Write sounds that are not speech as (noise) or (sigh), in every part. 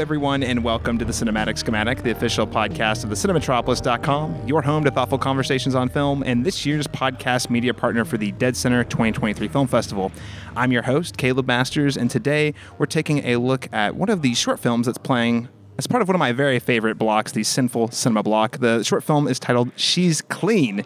Everyone, and welcome to the Cinematic Schematic, the official podcast of the Cinematropolis.com, your home to thoughtful conversations on film, and this year's podcast media partner for the Dead Center 2023 Film Festival. I'm your host, Caleb Masters, and today we're taking a look at one of the short films that's playing as part of one of my very favorite blocks, the Sinful Cinema block. The short film is titled She's Clean.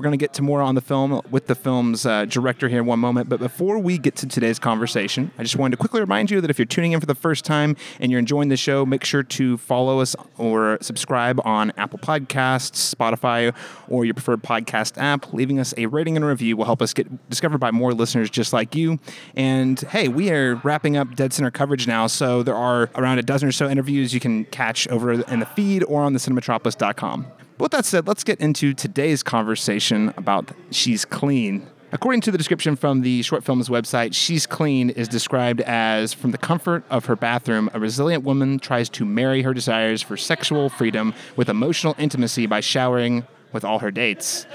We're going to get to more on the film with the film's uh, director here in one moment. But before we get to today's conversation, I just wanted to quickly remind you that if you're tuning in for the first time and you're enjoying the show, make sure to follow us or subscribe on Apple Podcasts, Spotify, or your preferred podcast app. Leaving us a rating and review will help us get discovered by more listeners just like you. And hey, we are wrapping up Dead Center coverage now, so there are around a dozen or so interviews you can catch over in the feed or on the cinematropolis.com. But with that said, let's get into today's conversation about She's Clean. According to the description from the short film's website, She's Clean is described as from the comfort of her bathroom, a resilient woman tries to marry her desires for sexual freedom with emotional intimacy by showering with all her dates.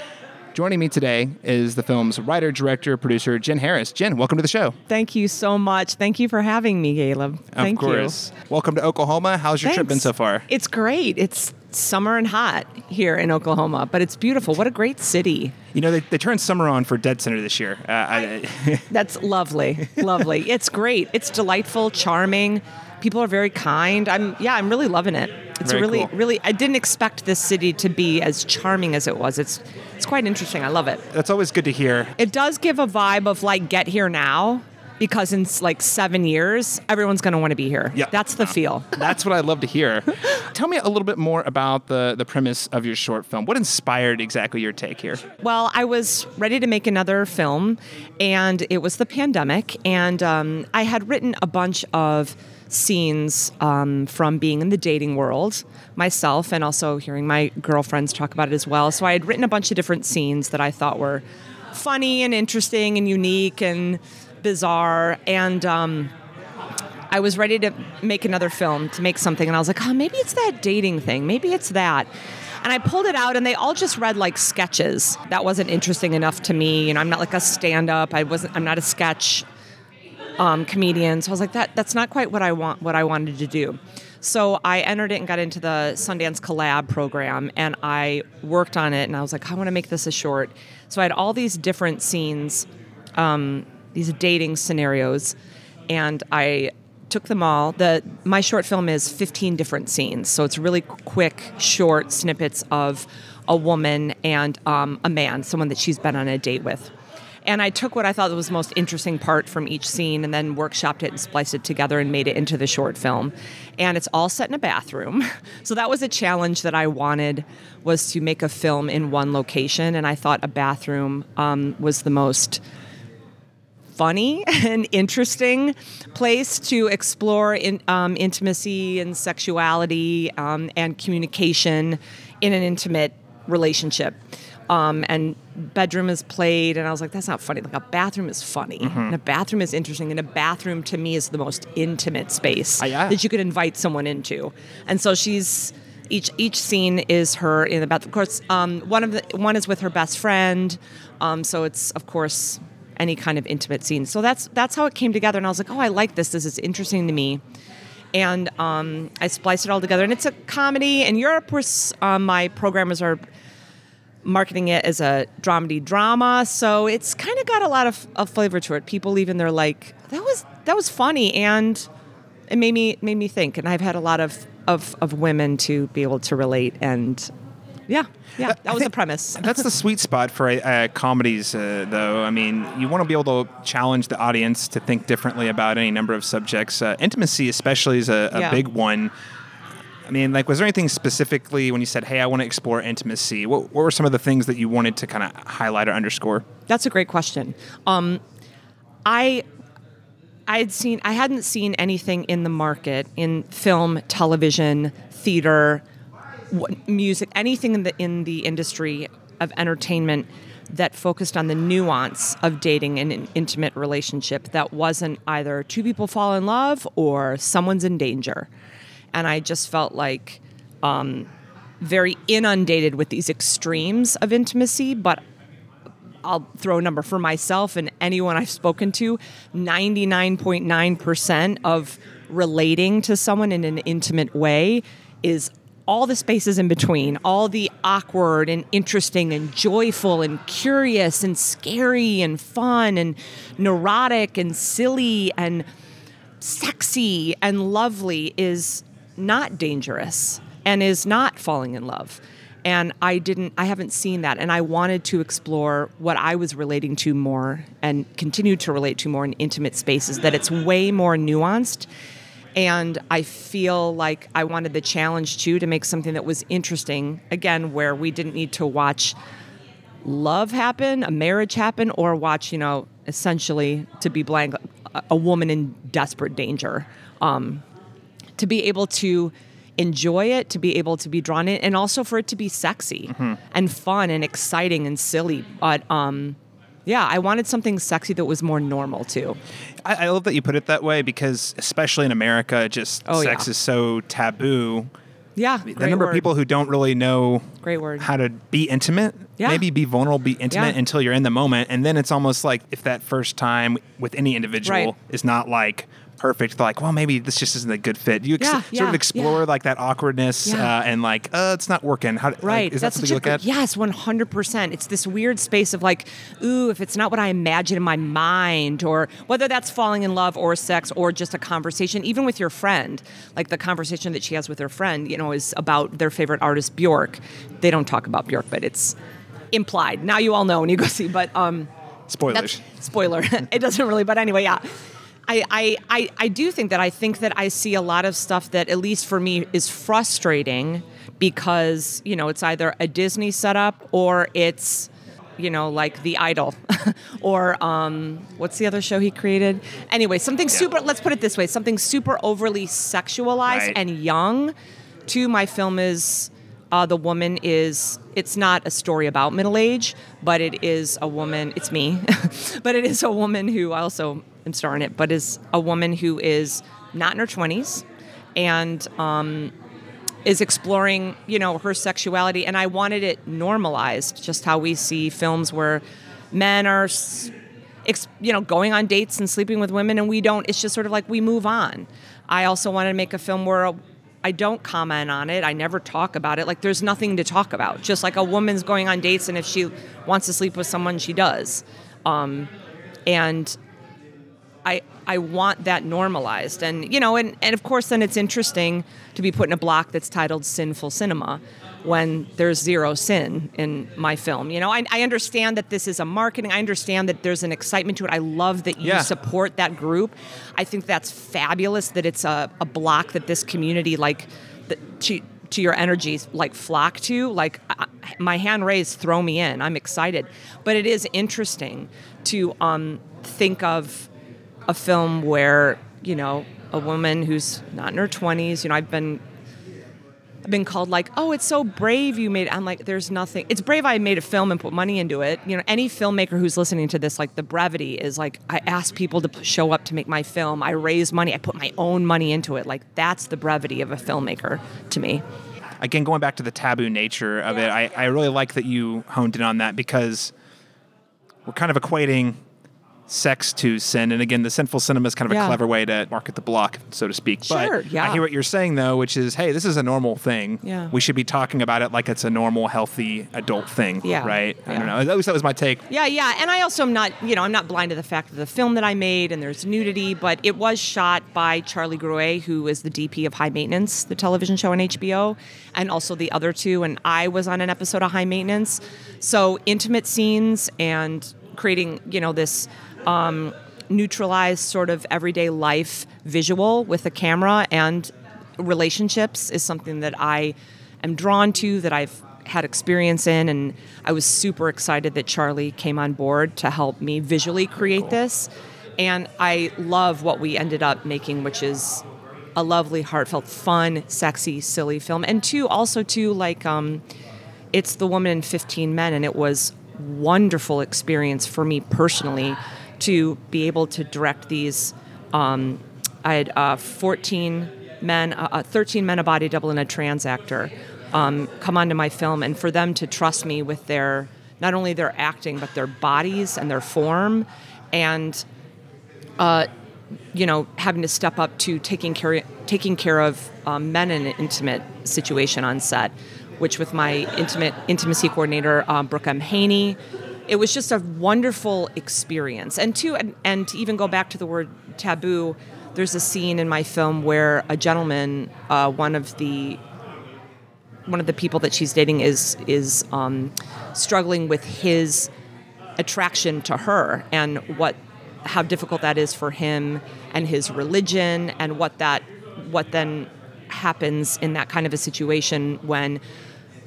Joining me today is the film's writer, director, producer, Jenn Harris. Jenn, welcome to the show. Thank you so much. Thank you for having me, Caleb. Thank of course. You. Welcome to Oklahoma. How's your Thanks. trip been so far? It's great. It's summer and hot here in Oklahoma, but it's beautiful. What a great city. You know, they, they turned summer on for Dead Center this year. Uh, I, that's lovely. Lovely. (laughs) It's great. It's delightful, charming. People are very kind. I'm yeah, I'm really loving it. It's very really cool. really I didn't expect this city to be as charming as it was. It's it's quite interesting. I love it. That's always good to hear. It does give a vibe of like get here now because in like seven years, everyone's going to want to be here. Yeah. That's the feel. (laughs) That's what I love to hear. Tell me a little bit more about the, the premise of your short film. What inspired exactly your take here? Well, I was ready to make another film, and it was the pandemic, and um, I had written a bunch of scenes um, from being in the dating world myself and also hearing my girlfriends talk about it as well. So I had written a bunch of different scenes that I thought were funny and interesting and unique and bizarre. And um, I was ready to make another film, to make something. And I was like, oh, maybe it's that dating thing. Maybe it's that. And I pulled it out, and they all just read like sketches. That wasn't interesting enough to me. You know, I'm not like a stand-up. I wasn't. I'm not a sketch um, comedian. So I was like, that that's not quite what I want. What I wanted to do. So I entered it and got into the Sundance Collab program, and I worked on it. And I was like, I want to make this a short. So I had all these different scenes, um, these dating scenarios, and I took them all. The my short film is 15 different scenes, so it's really quick, short snippets of a woman and um, a man, someone that she's been on a date with. And I took what I thought was the most interesting part from each scene and then workshopped it and spliced it together and made it into the short film. And it's all set in a bathroom. (laughs) So that was a challenge that I wanted was to make a film in one location. And I thought a bathroom um, was the most funny (laughs) and interesting place to explore in, um, intimacy and sexuality um, and communication in an intimate relationship. Um, and bedroom is played, and I was like, that's not funny. Like a bathroom is funny, Mm-hmm. and a bathroom is interesting, and a bathroom to me is the most intimate space Ah, yeah. that you could invite someone into. And so she's each each scene is her in the bathroom. Of course, um, one of the one is with her best friend, um, so it's of course any kind of intimate scene. So that's that's how it came together, and I was like, oh, I like this. This is interesting to me. And um, I spliced it all together, and it's a comedy. In Europe, where um, my programmers are marketing it as a dramedy drama, so it's kind of got a lot of, of flavor to it. People even they're like, that was that was funny, and it made me made me think. And I've had a lot of of, of women to be able to relate, and yeah, yeah, that I was the premise. (laughs) That's the sweet spot for uh, comedies, uh, though. I mean, you want to be able to challenge the audience to think differently about any number of subjects. Uh, intimacy, especially, is a, a Yeah. big one. I mean, like, was there anything specifically when you said, "Hey, I want to explore intimacy"? What, what were some of the things that you wanted to kind of highlight or underscore? That's a great question. Um, I I had seen I hadn't seen anything in the market in film, television, theater, music, anything in the in the industry of entertainment that focused on the nuance of dating in an intimate relationship that wasn't either two people fall in love or someone's in danger. And I just felt like um, very inundated with these extremes of intimacy, but I'll throw a number for myself and anyone I've spoken to 99.9% of relating to someone in an intimate way is all the spaces in between, all the awkward and interesting and joyful and curious and scary and fun and neurotic and silly and sexy and lovely is not dangerous and is not falling in love. And I didn't, I haven't seen that. And I wanted to explore what I was relating to more and continue to relate to more in intimate spaces, that it's way more nuanced. And I feel like I wanted the challenge too to make something that was interesting, again, where we didn't need to watch love happen, a marriage happen, or watch, you know, essentially, to be blank, a, a woman in desperate danger. Um, to be able to enjoy it, to be able to be drawn in, and also for it to be sexy Mm-hmm. and fun and exciting and silly. But um, yeah, I wanted something sexy that was more normal too. I, I love that you put it that way because, especially in America, just Oh, sex yeah. is so taboo. Yeah, the number word. of people who don't really know Great word. how to be intimate, Yeah. maybe be vulnerable, be intimate Yeah. until you're in the moment, and then it's almost like if that first time with any individual Right. is not like perfect, They're like well maybe this just isn't a good fit. You ex- Yeah, sort yeah, of explore yeah. like that awkwardness uh, and like uh, it's not working. How, like, Right. is that That's something such you look at? Yes, one hundred percent. It's this weird space of like, ooh, if it's not what I imagine in my mind, or whether that's falling in love or sex or just a conversation, even with your friend, like the conversation that she has with her friend, you know, is about their favorite artist Bjork. They don't talk about Bjork, but it's implied. Now you all know when you go see. But um, Spoilers. spoiler. (laughs) it doesn't really, but anyway, yeah. I, I, I, I do think that I think that I see a lot of stuff that, at least for me, is frustrating because, you know, it's either a Disney setup or it's, you know, like The Idol (laughs) or um, what's the other show he created? Anyway, something super, let's put it this way something super overly sexualized Right. and young to my film is uh, the woman is it's not a story about middle age but it is a woman it's me (laughs) but it is a woman who I also am starring it but is a woman who is not in her 20s and um, is exploring you know her sexuality. And i wanted it normalized just how we see films where men are you know going on dates and sleeping with women and we don't it's just sort of like we move on. I also wanted to make a film where i don't comment on it i never talk about it like there's nothing to talk about just like a woman's going on dates and if she wants to sleep with someone she does. Um, and I I want that normalized. And you know, and, and of course then it's interesting to be put in a block that's titled Sinful Cinema when there's zero sin in my film. You know, I, I understand that this is a marketing, I understand that there's an excitement to it. I love that you Yeah. support that group. I think that's fabulous that it's a, a block that this community like the, to to your energies like flock to like I, my hand raised throw me in i'm excited but it is interesting to um, think of a film where you know a woman who's not in her 20s you know i've been I've been called like oh it's so brave you made it. i'm like there's nothing it's brave i made a film and put money into it you know any filmmaker who's listening to this like the brevity is like i asked people to show up to make my film i raised money i put my own money into it like that's the brevity of a filmmaker to me again, going back to the taboo nature of it, I, I really like that you honed in on that because we're kind of equating sex to sin. And again, the sinful cinema is kind of Yeah. a clever way to market the block, so to speak. Sure, but yeah. I hear what you're saying though, which is, hey, this is a normal thing. Yeah. We should be talking about it like it's a normal, healthy adult thing. Yeah, Right? Yeah. I don't know. At least that was my take. Yeah, yeah, and I also am not, you know, I'm not blind to the fact of the film that I made and there's nudity, but it was shot by Charlie Grouet, who is the DP of High Maintenance, the television show on HBO, and also the other two, and I was on an episode of High Maintenance. So intimate scenes and creating, you know, this um, neutralized sort of everyday life visual with a camera and relationships is something that I am drawn to, that I've had experience in, and I was super excited that Charlie came on board to help me visually create this. And I love what we ended up making, which is a lovely, heartfelt, fun, sexy, silly film. And two, also too, like um, it's the woman in 15 men and it was wonderful experience for me personally to be able to direct these um, i had uh, 14 men uh, uh, 13 men a body double and a trans actor um, come onto my film and for them to trust me with their not only their acting but their bodies and their form and you know, having to step up to taking care taking care of um, men in an intimate situation on set, which with my intimate intimacy coordinator um, Brooke M. Haney, it was just a wonderful experience. And to and, and to even go back to the word taboo, there's a scene in my film where a gentleman, uh, one of the one of the people that she's dating is is um, struggling with his attraction to her and what how difficult that is for him and his religion and what that what then happens in that kind of a situation when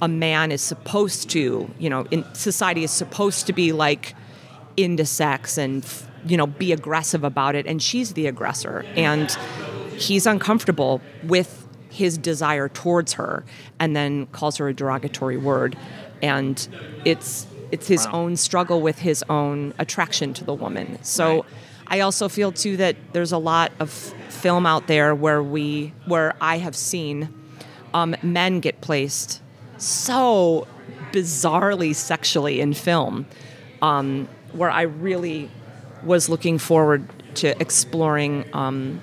a man is supposed to you know in society is supposed to be like into sex and you know be aggressive about it and she's the aggressor and he's uncomfortable with his desire towards her and then calls her a derogatory word and it's it's his wow. own struggle with his own attraction to the woman so right. i also feel too that there's a lot of film out there where we where i have seen um, men get placed so bizarrely sexually in film um, where i really was looking forward to exploring um,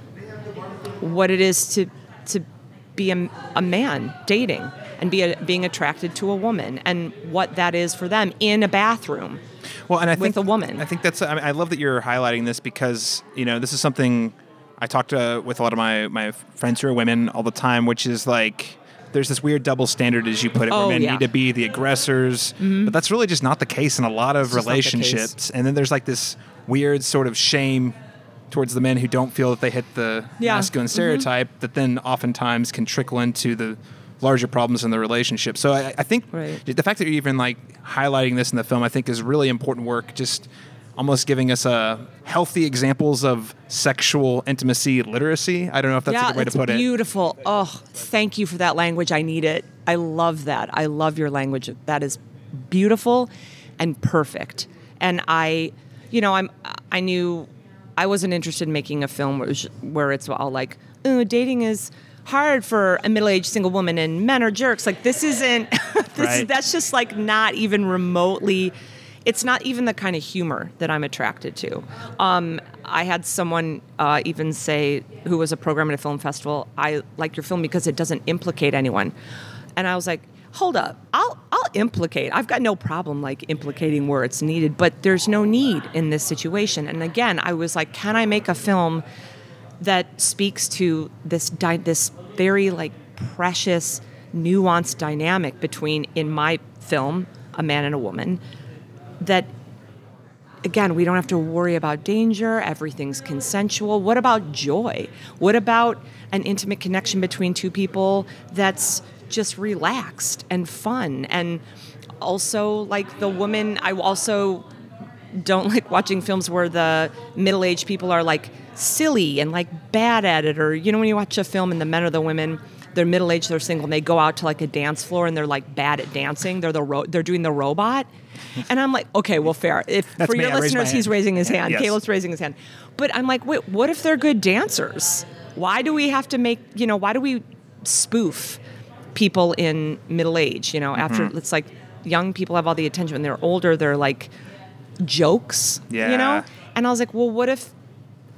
what it is to to be a, a man dating and be a, being attracted to a woman and what that is for them in a bathroom. Well, and I think with a woman. I think that's. I, mean, I love that you're highlighting this because you know this is something I talk to with a lot of my my friends who are women all the time, which is like there's this weird double standard, as you put it, oh, where men yeah. need to be the aggressors, mm-hmm. but that's really just not the case in a lot of it's relationships. And then there's like this weird sort of shame towards the men who don't feel that they hit the yeah. masculine mm-hmm. stereotype mm-hmm. that then oftentimes can trickle into the larger problems in the relationship. So I, I think right. the fact that you're even like highlighting this in the film, I think is really important work. Just almost giving us a uh, healthy examples of sexual intimacy literacy. I don't know if that's yeah, a good way to put beautiful. it. Beautiful. Oh, thank you for that language. I need it. I love that. I love your language. That is beautiful and perfect. And I, you know, I'm I knew I wasn't interested in making a film where, where it's all like, oh, dating is hard for a middle-aged single woman and men are jerks. Like this isn't. (laughs) this right. that's just like not even remotely. It's not even the kind of humor that I'm attracted to. Um, I had someone uh, even say, who was a program at a film festival, I like your film because it doesn't implicate anyone. And I was like, hold up, I'll I'll implicate. I've got no problem like implicating where it's needed, but there's no need in this situation. And again, I was like, can I make a film that speaks to this di- this very like precious, nuanced dynamic between in my film a man and a woman that again, we don't have to worry about danger. Everything's consensual. What about joy? What about an intimate connection between two people that's just relaxed and fun and also like the woman i also don't (laughs) like watching films where the middle-aged people are like silly and like bad at it or you know when you watch a film and the men or the women they're middle-aged they're single and they go out to like a dance floor and they're like bad at dancing they're the ro- they're doing the robot (laughs) and i'm like okay well fair if That's for your listeners he's raising his hand yes. caleb's raising his hand but i'm like wait what if they're good dancers why do we have to make you know why do we spoof people in middle age. You know, after mm-hmm. it's like young people have all the attention. When they're older, they're like jokes. Yeah. You know, and I was like, well, what if?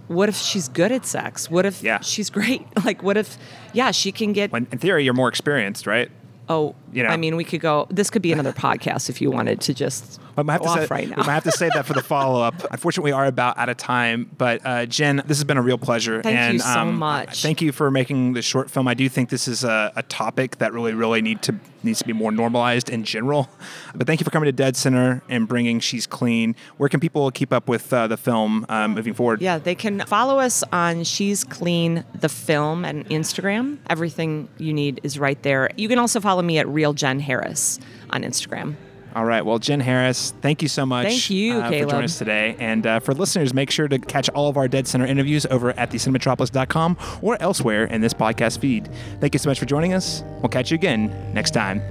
What if she's good at sex? What if yeah. she's great? (laughs) Like, what if, yeah, she can get. When in theory, you're more experienced, right? Oh, you know. I mean, we could go. This could be another (laughs) podcast if you wanted to just but might have to off say, right now. We might have to save that for the (laughs) follow up. Unfortunately, we are about out of time. But uh, Jenn, this has been a real pleasure. Thank and, you so um, much. Thank you for making the short film. I do think this is a, a, topic that really, really need to needs to be more normalized in general. But thank you for coming to Dead Center and bringing She's Clean. Where can people keep up with uh, the film um, moving forward? Yeah, they can follow us on She's Clean the film and Instagram. Everything you need is right there. You can also follow me at Real Jenn Harris on Instagram. All right. Well, Jenn Harris, thank you so much. Thank you, uh, for joining us today. And uh, for listeners, make sure to catch all of our Dead Center interviews over at thecinematropolis.com or elsewhere in this podcast feed. Thank you so much for joining us. We'll catch you again next time.